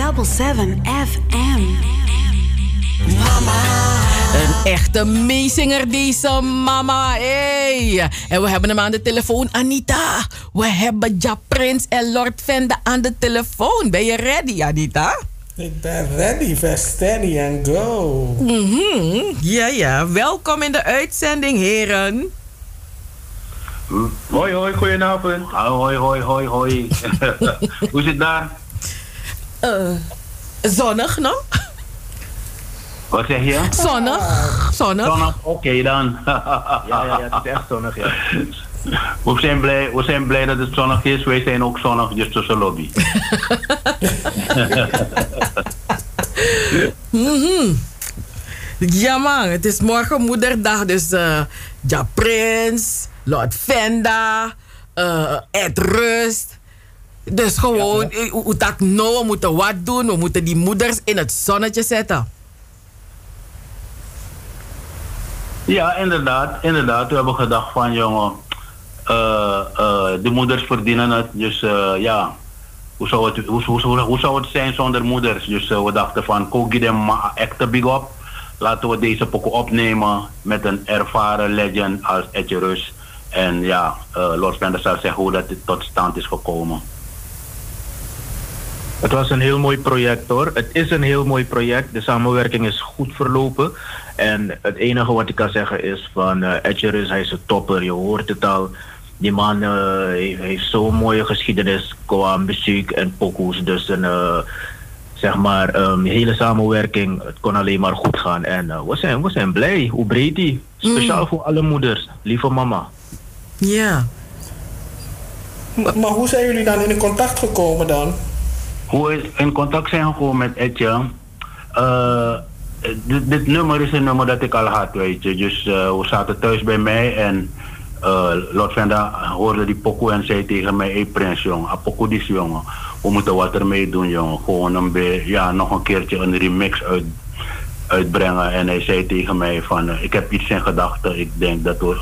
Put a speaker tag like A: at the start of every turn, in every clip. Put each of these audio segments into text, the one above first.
A: 107.7 FM.
B: Mama. Een echte meezinger deze mama. Hey. En we hebben hem aan de telefoon. Anita, we hebben Ja Prins en Lord Vende aan de telefoon. Ben je ready, Anita?
C: Ik ben ready, for steady and go.
B: Mhm. Ja, ja. Welkom in de uitzending, heren.
D: Hoi, hoi, goedenavond. Hoi, hoi, hoi, hoi. Hoe zit het daar?
B: Uh, zonnig, no?
D: Wat zeg je?
B: Zonnig. Zonnig.
D: Zonnig, oké dan.
E: ja, ja, ja, het is echt zonnig, ja.
D: We zijn, blij, we zijn blij dat het zonnig is. Wij zijn ook zonnig, dus tussen lobby.
B: mm Ja man, het is morgen moederdag, dus uh, ja Prins, Lord Venda, uh, Ed Rust. Dus gewoon, hoe dat nou, we moeten wat doen, we moeten die moeders in het zonnetje zetten.
D: Ja, inderdaad, inderdaad. We hebben gedacht van jongen, uh, uh, de moeders verdienen het. Dus uh, ja, hoe zou, het, hoe, hoe, hoe, zou het zijn zonder moeders? Dus we dachten van, kook them maar echt big up. Laten we deze pokoe opnemen met een ervaren legend als Etje Rus. En ja, Lord Spender zal zeggen hoe dat tot stand is gekomen.
E: Het was een heel mooi project hoor. Het is een heel mooi project. De samenwerking is goed verlopen. En het enige wat ik kan zeggen is van uh, Edgerus, hij is een topper. Je hoort het al. Die man uh, heeft, heeft zo'n mooie geschiedenis qua muziek en pokoes. Dus een, uh, zeg maar, um, hele samenwerking. Het kon alleen maar goed gaan. En we, zijn, we zijn blij. Hoe breed die? Speciaal mm. voor alle moeders. Lieve mama.
B: Ja.
C: Maar, maar hoe zijn jullie dan in contact gekomen dan?
D: Hoe we in contact zijn gekomen met Etje. Uh, dit, nummer is een nummer dat ik al had, weet je. Dus uh, we zaten thuis bij mij en uh, Venda hoorde die pokoe en zei tegen mij: Hé Prins, jongen, die jongen. We moeten wat ermee doen, jongen. Gewoon een be, ja, nog een keertje een remix uit, uitbrengen. En hij zei tegen mij: van, Ik heb iets in gedachten. Ik denk dat we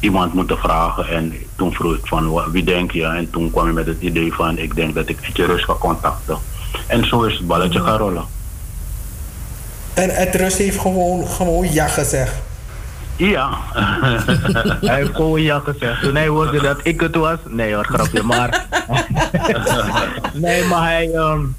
D: iemand moeten vragen. En toen vroeg ik van wie denk je? En toen kwam je met het idee van ik denk dat ik Etje Rus ga contacten. En zo is het balletje gaan rollen.
C: En het Rus heeft gewoon, gewoon ja gezegd.
D: Ja.
E: hij heeft gewoon ja gezegd. Toen hij hoorde dat ik het was. Nee hoor, grapje. Maar. nee, maar hij. Um,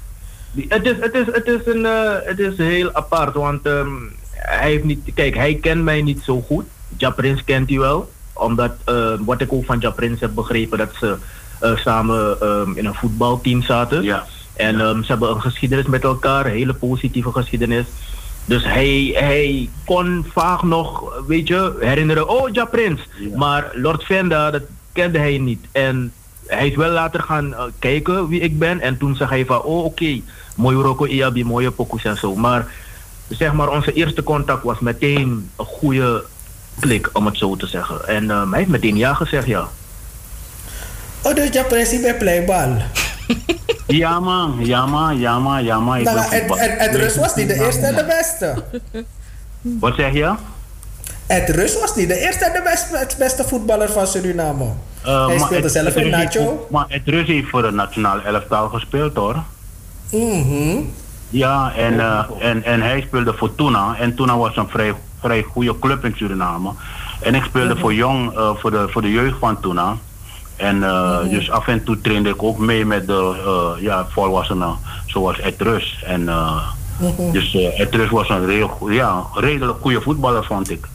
E: het, is, het, is, het, is een, uh, het is heel apart. Want um, hij heeft niet. Kijk, hij kent mij niet zo goed. Japrins kent hij wel omdat uh, wat ik ook van Japrins heb begrepen, dat ze uh, samen um, in een voetbalteam zaten.
D: Ja.
E: En. Um, ze hebben een geschiedenis met elkaar, een hele positieve geschiedenis. Dus hij, hij kon vaak nog, weet je, herinneren, oh Japrins. Ja. Maar Lord Venda, dat kende hij niet. En hij is wel later gaan uh, kijken wie ik ben. En toen zag hij van, oh oké, okay, mooi Rocco Iabi, mooie pokus en zo. Maar zeg maar, onze eerste contact was meteen een goede klik, om het zo te zeggen. En uh, hij heeft meteen ja gezegd, ja.
C: Oh, dus je pressie bij Playbal?
D: ja man, ja man, ja man, ja man.
C: Nou, het, het, het Rus was niet de eerste en de beste.
D: Wat zeg je?
C: Het Rus was niet de eerste en de beste, beste voetballer van Suriname. Uh, hij speelde
D: het,
C: zelf
D: het
C: in Nacho.
D: Maar het Rus heeft voor het nationale elftal gespeeld hoor.
C: Mm -hmm.
D: Ja, en, uh, en, en hij speelde voor Tuna. En Tuna was een vrij vrij goede club in Suriname. En ik speelde voor jong, uh, voor, de, voor de jeugd van Tuna. En uh, dus af en toe trainde ik ook mee met de uh, ja, volwassenen, zoals Ed Rus. En dus Ed Rus was een heel, ja, redelijk goede voetballer, vond ik.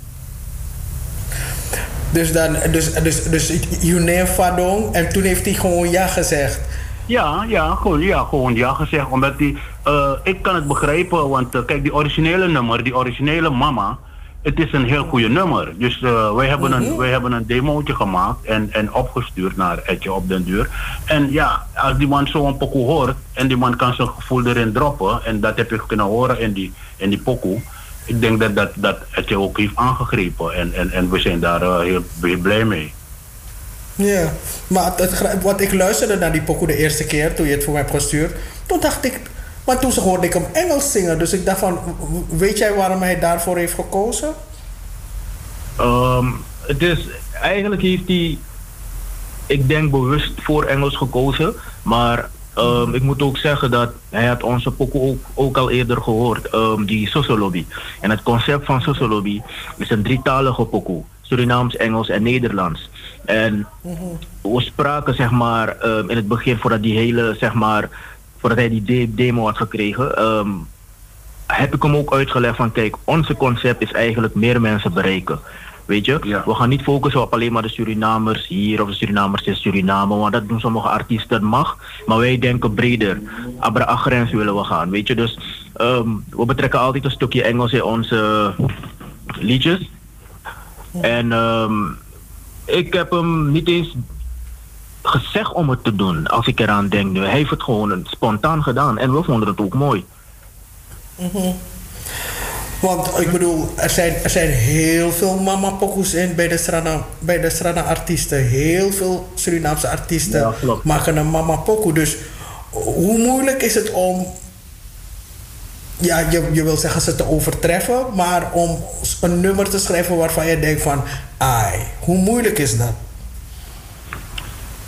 C: Dus dan, dus, dus, dus Juné Fadong, en toen heeft hij gewoon ja gezegd.
D: Ja, ja, gewoon ja, gewoon ja gezegd. Omdat hij, uh, ik kan het begrijpen, want uh, kijk, die originele nummer, die originele mama, het is een heel goede nummer. Dus uh, wij, hebben een, wij hebben een demootje gemaakt en, en opgestuurd naar Etje op den duur. En ja, als die man zo een pokoe hoort en die man kan zijn gevoel erin droppen, en dat heb je kunnen horen in die, in die pokoe. Ik denk dat, dat, dat Etje ook heeft aangegrepen en, en, en we zijn daar heel, heel blij mee.
C: Ja, maar het, wat ik luisterde naar die pokoe de eerste keer toen je het voor mij hebt gestuurd, toen dacht ik, maar toen hoorde ik hem Engels zingen. Dus ik dacht van, weet jij waarom hij daarvoor heeft gekozen?
E: Um, is, eigenlijk heeft hij, ik denk bewust voor Engels gekozen. Maar Ehm, ik moet ook zeggen dat hij had onze pokoe ook, ook al eerder gehoord, um, die Sosolobby. En het concept van Sosolobby is een drietalige pokoe. Surinaams, Engels en Nederlands. En we spraken zeg maar um, in het begin voordat die hele zeg maar voordat hij die de demo had gekregen, um, heb ik hem ook uitgelegd van kijk, onze concept is eigenlijk meer mensen bereiken. Weet je,
D: Ja.
E: we gaan niet focussen op alleen maar de Surinamers hier of de Surinamers in Suriname, want dat doen sommige artiesten, mag. Maar wij denken breder. Abra grens willen we gaan, weet je. Dus ehm, we betrekken altijd een stukje Engels in onze liedjes. En ehm, ik heb hem niet eens gezegd om het te doen, als ik eraan denk nu. Hij heeft het gewoon spontaan gedaan en we vonden het ook mooi.
C: Want ik bedoel, er zijn, er zijn heel veel mama pokoes in bij de strana, bij de strana artiesten. Heel veel Surinaamse artiesten
E: Ja,
C: maken een mama pokoe. Dus hoe moeilijk is het om, ja, je, je wil zeggen ze te overtreffen, maar om een nummer te schrijven waarvan je denkt van, ai, hoe moeilijk is dat?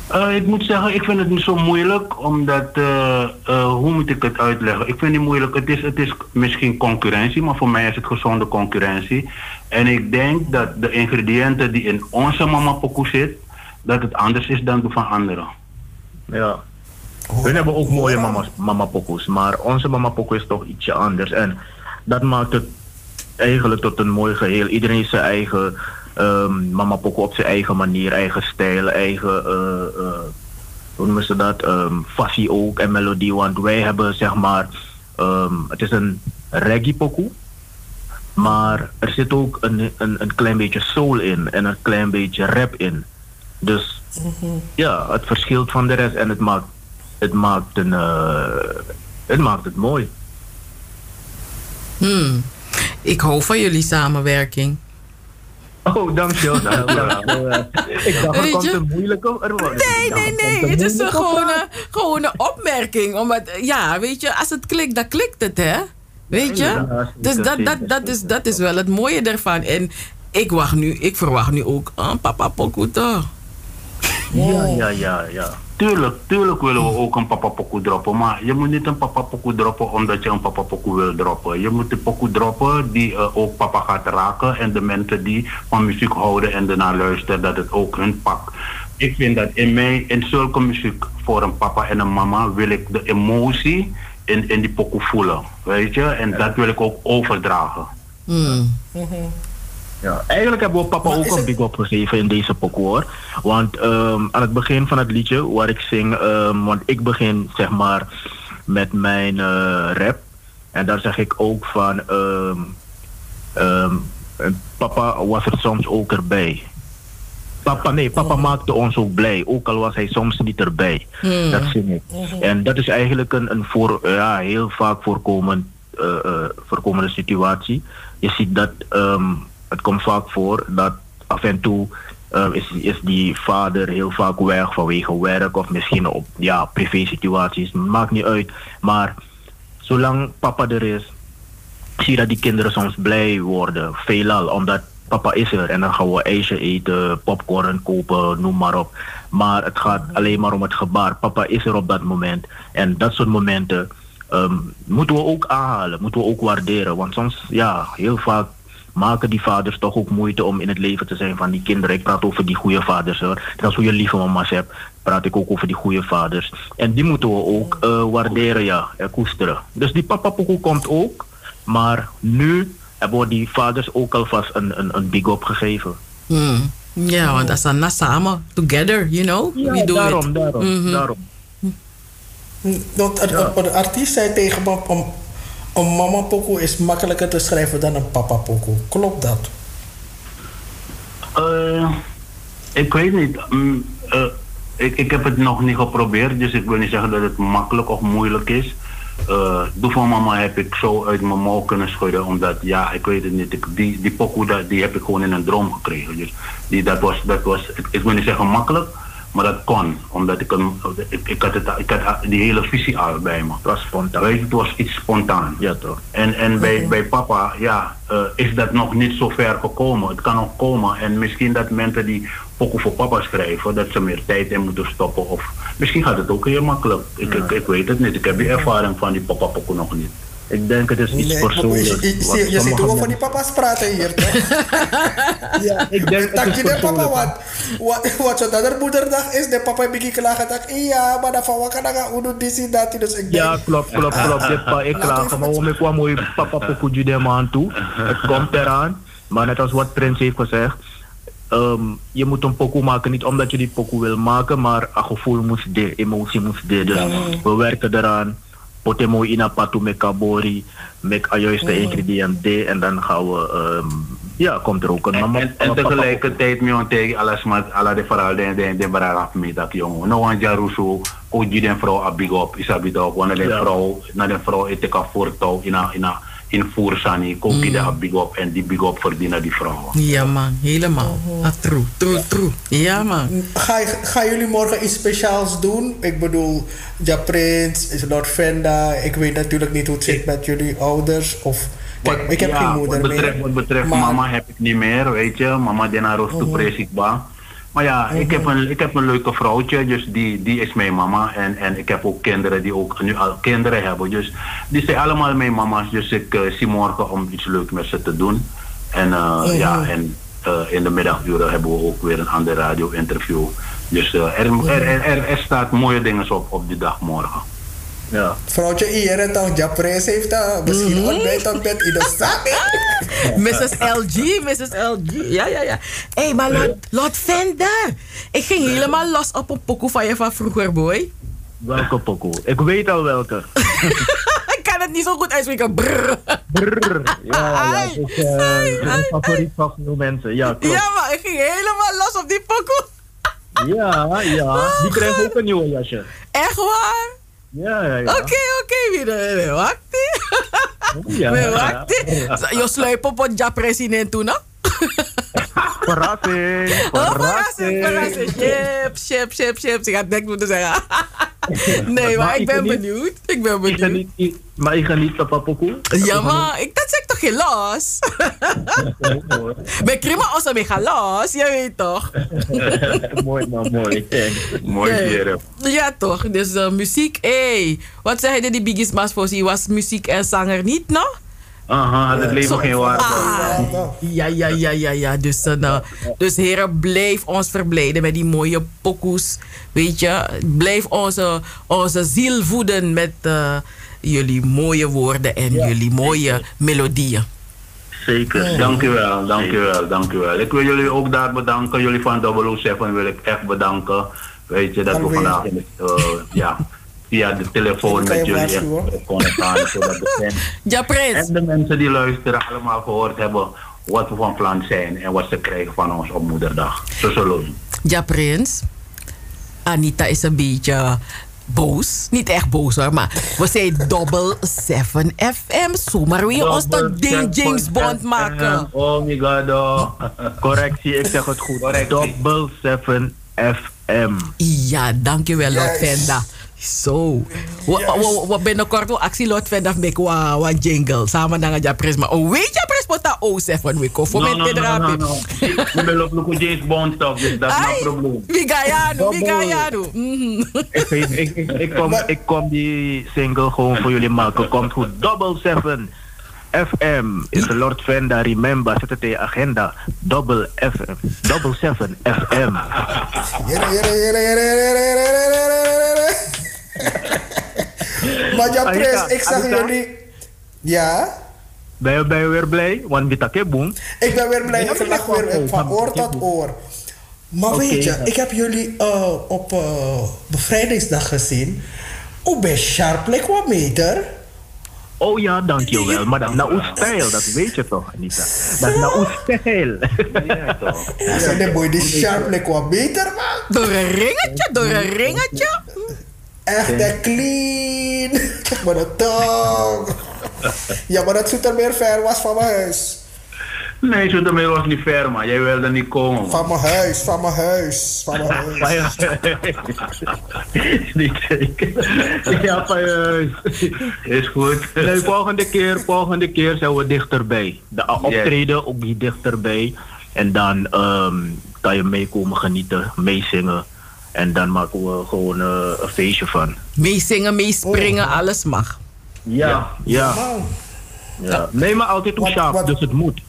D: Eh, ik moet zeggen, ik vind het niet zo moeilijk, omdat, eh, eh, hoe moet ik het uitleggen? Ik vind het niet moeilijk, het is, het is misschien concurrentie, maar voor mij is het gezonde concurrentie. En ik denk dat de ingrediënten die in onze mama pokoe zit, dat het anders is dan die van anderen.
E: Ja. We hebben ook mooie mama's, mama pokoes, maar onze mama pokoe is toch ietsje anders. En dat maakt het eigenlijk tot een mooi geheel. Iedereen heeft zijn eigen ehm, mama pokoe op zijn eigen manier, eigen stijl, eigen, eh, eh, hoe noemen ze dat, ehm fassie ook en melodie. Want wij hebben zeg maar, ehm, het is een reggae pokoe. Maar er zit ook een, een, een klein beetje soul in en een klein beetje rap in. Dus ja, het verschilt van de rest en het maakt het, maakt een, eh, het, maakt het mooi.
B: Hmm. Ik hou van jullie samenwerking.
E: Oh, dankjewel. dankjewel. ik dacht,
B: Weet
E: komt
B: je?
E: een moeilijke... Er wordt-
B: Nee, nee, nee. Het is een gewoon, een, gewoon een opmerking. Omdat, ja, weet je, als het klikt, dan klikt het, hè? Weet je? Dus dat, dat, dat, is, dat is wel het mooie ervan. En ik, wacht nu, ik verwacht nu ook een papa pokoe toch?
E: Ja, ja, ja, ja.
D: Tuurlijk, tuurlijk willen we ook een papa pokoe droppen, maar je moet niet een papa pokoe droppen omdat je een papa pokoe wil droppen. Je moet een pokoe droppen die eh, ook papa gaat raken en de mensen die van muziek houden en ernaar luisteren, dat het ook hun pakt. Ik vind dat in mij, in zulke muziek voor een papa en een mama, wil ik de emotie in, in die pokoe voelen, weet je? En dat wil ik ook overdragen.
B: Hmm.
E: Ja, eigenlijk hebben we papa
C: Maar
E: ook een
C: het-
E: big up gegeven in deze pokoe hoor. Want ehm, aan het begin van het liedje waar ik zing, ehm, want ik begin zeg maar met mijn eh, rap. En daar zeg ik ook van, ehm, en papa was er soms ook erbij. Papa, nee, papa maakte ons ook blij, ook al was hij soms niet erbij. Dat zing ik. En dat is eigenlijk een, een voor, ja, heel vaak voorkomend, eh, eh, voorkomende situatie. Je ziet dat het komt vaak voor dat af en toe ehm, is, is die vader heel vaak weg vanwege werk of misschien op ja, privé situaties. Maakt niet uit. Maar zolang papa er is, zie je dat die kinderen soms blij worden. Veelal, omdat papa is er. En dan gaan we ijsje eten, popcorn kopen, noem maar op. Maar het gaat alleen maar om het gebaar. Papa is er op dat moment. En dat soort momenten ehm, moeten we ook aanhalen. Moeten we ook waarderen. Want soms, ja, heel vaak maken die vaders toch ook moeite om in het leven te zijn van die kinderen. Ik praat over die goede vaders hoor. En als je je lieve mama's hebt, praat ik ook over die goede vaders. En die moeten we ook eh, waarderen, ja, en koesteren. Dus die papa pokoe komt ook. Maar nu hebben we die vaders ook alvast een, een, een big up gegeven.
B: Hmm. Ja, want dat is dan na samen, together, you know? We do
E: daarom,
B: it.
E: daarom,
B: Mhm.
E: daarom.
C: Een- een artiest zei tegen me, een, een mama pokoe is makkelijker te schrijven dan een papa pokoe. Klopt dat?
D: Eh, ik weet niet. Mm, eh, ik, ik heb het nog niet geprobeerd, dus ik wil niet zeggen dat het makkelijk of moeilijk is. Eh Doe van mama heb ik zo uit mijn mouw kunnen schudden, omdat ja, ik weet het niet. Die die pokoe die heb ik gewoon in een droom gekregen. Dus die, dat was, dat was ik wil niet zeggen makkelijk, Maar dat kon, omdat ik, hem, ik, ik, had, het, ik had die hele visie al bij me.
E: Het was spontaan.
D: Weet je, het was iets spontaan.
E: Ja, toch.
D: En, en bij, bij papa, ja, eh, is dat nog niet zo ver gekomen. Het kan nog komen. En misschien dat mensen die pokken voor papa schrijven, dat ze meer tijd in moeten stoppen. Of misschien gaat het ook heel makkelijk. Ik, ik, ik weet het niet. Ik heb die ervaring van die papa pokken nog niet.
E: Ik denk het is iets
C: Nee,
E: persoonlijks.
C: je, je,
E: wat
C: je, je ziet we van die papa's praten hier, toch?
E: Ja, ik denk is
C: je de papa
E: persoonlijk.
C: wat? Wat, wat zodat er moederdag is, de papa begint klagen. Dat ja, maar dan van wat kan ik hoe doet dit dat? Dus ik
E: Ja, klopt, klopt, klopt. Dit pa, ik klaag, maar om ik kwam mooi papa pokoe de man toe. Het komt eraan. Maar net als wat Prins heeft gezegd, ehm, je moet een pokoe maken niet omdat je die pokoe wil maken, maar een gevoel moest de, emotie moest de. Dus we werken eraan. Potemo ina patu met kabori, met de juiste ingrediënten en dan gaan we, ehm, ja, komt er ook een
D: En,
E: mama-
D: en, en
E: papa-
D: tegelijkertijd, mi on tegen alles met alle de verhaal den den den barara me dat jongen. No one jaruso, o ji den vrouw a big up, is a big up. Wanneer de
E: Ja.
D: vrouw, na de vrouw het ka voortouw in a in a in voersani, ko ki de a big up en die big up verdienen die vrouwen.
B: Ja man, helemaal. Ah, true, true, true. Ja man.
C: Ga, je- gaan jullie morgen iets speciaals doen? Ik bedoel, Ja Prins, is Lord Venda. Ik weet natuurlijk niet hoe het zit met jullie ouders. Of, kijk, ik heb
D: ja,
C: geen moeder
D: wat betreft,
C: meer.
D: Wat betreft
C: maar-
D: mama heb ik niet meer, weet je. Mama den haar toe presikbaar. Maar ja, ik, heb een, ik heb een leuke vrouwtje, dus die, die is mijn mama. En, en ik heb ook kinderen die ook nu al kinderen hebben. Dus die zijn allemaal mijn mama's. Dus ik eh, zie morgen om iets leuks met ze te doen. En eh, ja, en eh, in de middaguren hebben we ook weer een ander radio-interview. Dus er, er, er, er staat mooie dingen op op die dag morgen.
E: Ja.
C: Vrouwtje hier en dan Ja Prins heeft dat. Misschien ontbijt ontbijt in de zak.
B: Mrs. LG, Mrs. LG. Ja, ja, ja. Hé, hey, maar Lord, Lord Vender. Ik ging helemaal los op een pokoe van je van vroeger, boy.
E: Welke pokoe? Ik weet al welke.
B: ik kan het niet zo goed uitspreken. Brrr.
E: Brrr. Ja, ja, Het is
B: ai,
E: een favoriet van veel mensen. Ja, klopt.
B: Ja, maar ik ging helemaal los op die pokoe.
E: Ja, ja. Die krijgen ook een nieuwe jasje.
B: Echt waar?
E: Ja, ja, ja.
B: Oké, oké, weer wacht.
E: Ja,
B: Weer
E: ja.
B: wacht. Je sluip op wat ja president toen, no?
E: Verrassing.
B: Oh, verrassing,
E: Verrassing.
B: Ship, ship, ship, ship. Ik had niks moeten zeggen. nee, maar
E: Maar
B: ik ben
E: niet-
B: benieuwd. Ik ben
E: Ik
B: benieuwd.
E: maar ik geniet van Papokoe.
B: Ja, maar ik, dat toch geen los? Bij Krima Ossa mee gaan los, je weet toch?
E: mooi man, mooi.
D: Mooi.
B: Ja, toch? Dus eh, muziek, hé. Wat zei je die Biggie Smash voor je was muziek en zanger niet, no?
D: Aha, het leven geen waarde.
B: Ah, ja, ja, ja, ja, ja. Dus, eh, nou, dus heren, blijf ons verblijden met die mooie pokoes. Weet je, blijf onze, onze ziel voeden met eh, jullie mooie woorden en jullie mooie melodieën.
E: Zeker.
D: Dank u wel, dank u wel, dank u wel. Ik wil jullie ook daar bedanken. Jullie van 007 wil ik echt bedanken. Weet je, dat we vandaag in het, eh, ja, via de telefoon met jullie konden gaan. Zodat de fans
B: Ja, Prins.
D: en de mensen die luisteren allemaal gehoord hebben wat we van plan zijn en wat ze krijgen van ons op moederdag. Zo zullen.
B: Ja, Prins. Anita is een beetje boos. Niet echt boos hoor, maar we zijn Double 7 FM. Zomaar weer ons tot ding James Bond maken.
D: Oh my god. oh.
E: Correctie, ik zeg het goed.
D: Correctie.
E: Double 7 FM.
B: Ja, dankjewel,
C: Yes.
B: Venda. Zo. We, we, we binnenkort wel actie Lord Venda make wa, wa jingle. Samen dengan ja pres. Maar oh, weet je pres pota o seven week of
D: No,
B: met
D: no,
B: de
D: no, no, no. We willen ook James Bond stuff, dus dat is no probleem.
B: wie ga doen? Wie ga
E: Double.
B: doen?
E: Ik, kom, ik kom die single gewoon voor jullie maken. Komt goed. Double 7 FM is Lord Venda. Remember, zet het in je agenda. Double FM. Double 7 FM.
C: Maar Ja Prins,
E: Anita,
C: ik zag jullie... Ja?
E: Ben je, ben je weer blij? Want boom.
C: Ik ben weer blij.
E: Ja,
C: Ik
E: ik
C: weer van oor tot oor. Maar weet je,
E: ja.
C: ik heb jullie eh, op eh, bevrijdingsdag gezien. Hoe bij Sharp lijkt wat meter.
E: Oh ja, dankjewel. Maar dat is nou stijl, dat weet je toch, Anita? Dat is nou stijl.
D: Ja, toch.
C: Ik zei, nee boy, die Sharp lijkt wat beter man.
B: Door een ringetje, door een ringetje.
C: Echt hè, clean. Kijk maar de tong. Ja, maar dat Zoetermeer ver was van mijn huis.
D: Nee, Zoetermeer was niet ver, man. Jij wilde niet komen, man.
C: Van mijn huis, van mijn huis, van mijn huis.
E: Maar niet zeker. Ja, van je huis.
D: Is goed.
E: Nee, volgende keer, volgende keer zijn we dichterbij. De uh, optreden ook niet dichterbij. En dan ehm, kan je meekomen genieten, meezingen. En dan maken we gewoon eh, een feestje van.
B: Meezingen, meespringen, alles mag.
E: Ja, ja. Ja. Nee, maar altijd op schaap, dus het moet.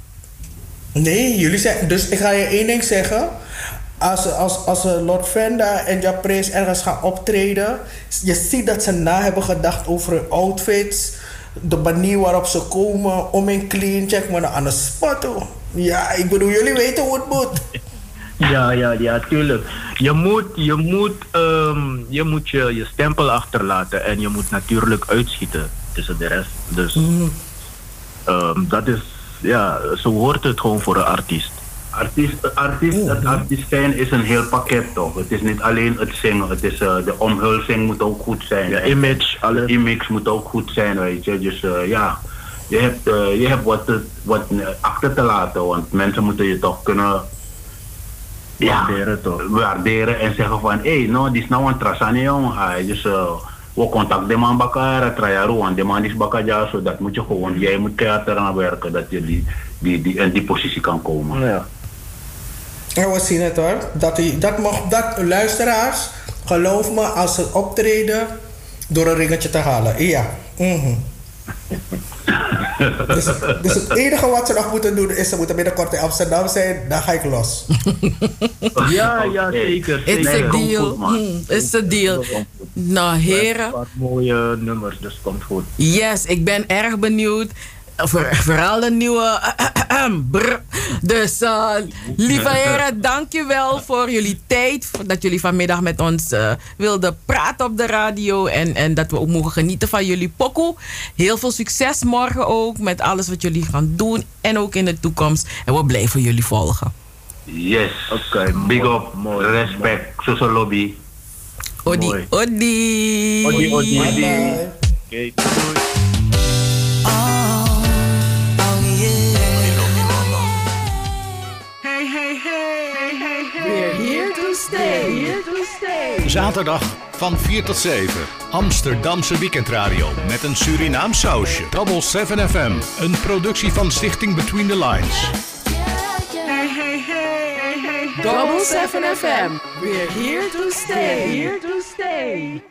C: Nee, jullie zijn. Dus ik ga je één ding zeggen. Als, als, als Lord Venda en Japres ergens gaan optreden, je ziet dat ze na hebben gedacht over hun outfits, de manier waarop ze komen, om in clean check, maar aan de spot. hoor. Ja, ik bedoel, jullie weten hoe het moet.
E: Ja, ja, ja, tuurlijk. Je moet, je moet, ehm, je, moet je, je stempel achterlaten en je moet natuurlijk uitschieten tussen de rest. Dus ehm, dat is, ja, zo hoort het gewoon voor een artiest.
D: Artiest, artiest, het artiest zijn is een heel pakket, toch? Het is niet alleen het zingen. Het is, eh, de omhulzing moet ook goed zijn.
E: Ja, image, alles.
D: De image moet ook goed zijn, weet je. Dus eh, ja, je hebt, eh, je hebt wat, te- wat eh, achter te laten. Want mensen moeten je toch kunnen...
E: Waarderen, toch?
D: Waarderen en zeggen van... Hé, hey, no, die is nou een trasani, jong. Ah, Dus eh, we contact de man bakar, trajaru, want de man is bakar, zo dat moet je gewoon... Jij moet keihard eraan werken dat je die, die, die, in die positie kan komen.
E: Ja.
C: En we zien het hoor. Dat, die, dat mag, dat luisteraars, geloof me, als ze optreden, door een ringetje te halen. Ja. mhm. Dus, dus het enige wat ze nog moeten doen is ze moeten binnenkort in Amsterdam zijn, dan ga ik los.
E: Ja, ja, zeker.
B: It's
E: zeker.
B: a
D: komt
B: deal.
D: goed.
B: Hmm, It's a deal. Nou, heren.
E: Wat mooie nummers, dus komt goed.
B: Yes, ik ben erg benieuwd. Voor, vooral de nieuwe. brr. Dus, eh, lieve heren, dankjewel voor jullie tijd. Dat jullie vanmiddag met ons eh, wilden praten op de radio. En, en dat we ook mogen genieten van jullie pokoe. Heel veel succes morgen ook met alles wat jullie gaan doen. En ook in de toekomst. En we blijven jullie volgen.
D: Yes.
E: Oké,
D: Big
E: mooi,
D: up.
E: mooi,
D: Respect. Social lobby.
B: Odi, odi.
E: Odi, odi.
F: Zaterdag van 4 tot 7. Amsterdamse weekendradio met een Surinaam sausje. Double 7 FM. Een productie van Stichting Between the Lines.
B: Double 7 FM. We're here to stay. Here to stay.